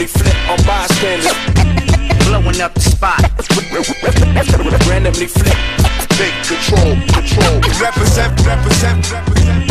randomly flip on bystanders. Blowing up the spot. randomly flip. Take control, control. Represent, represent, represent.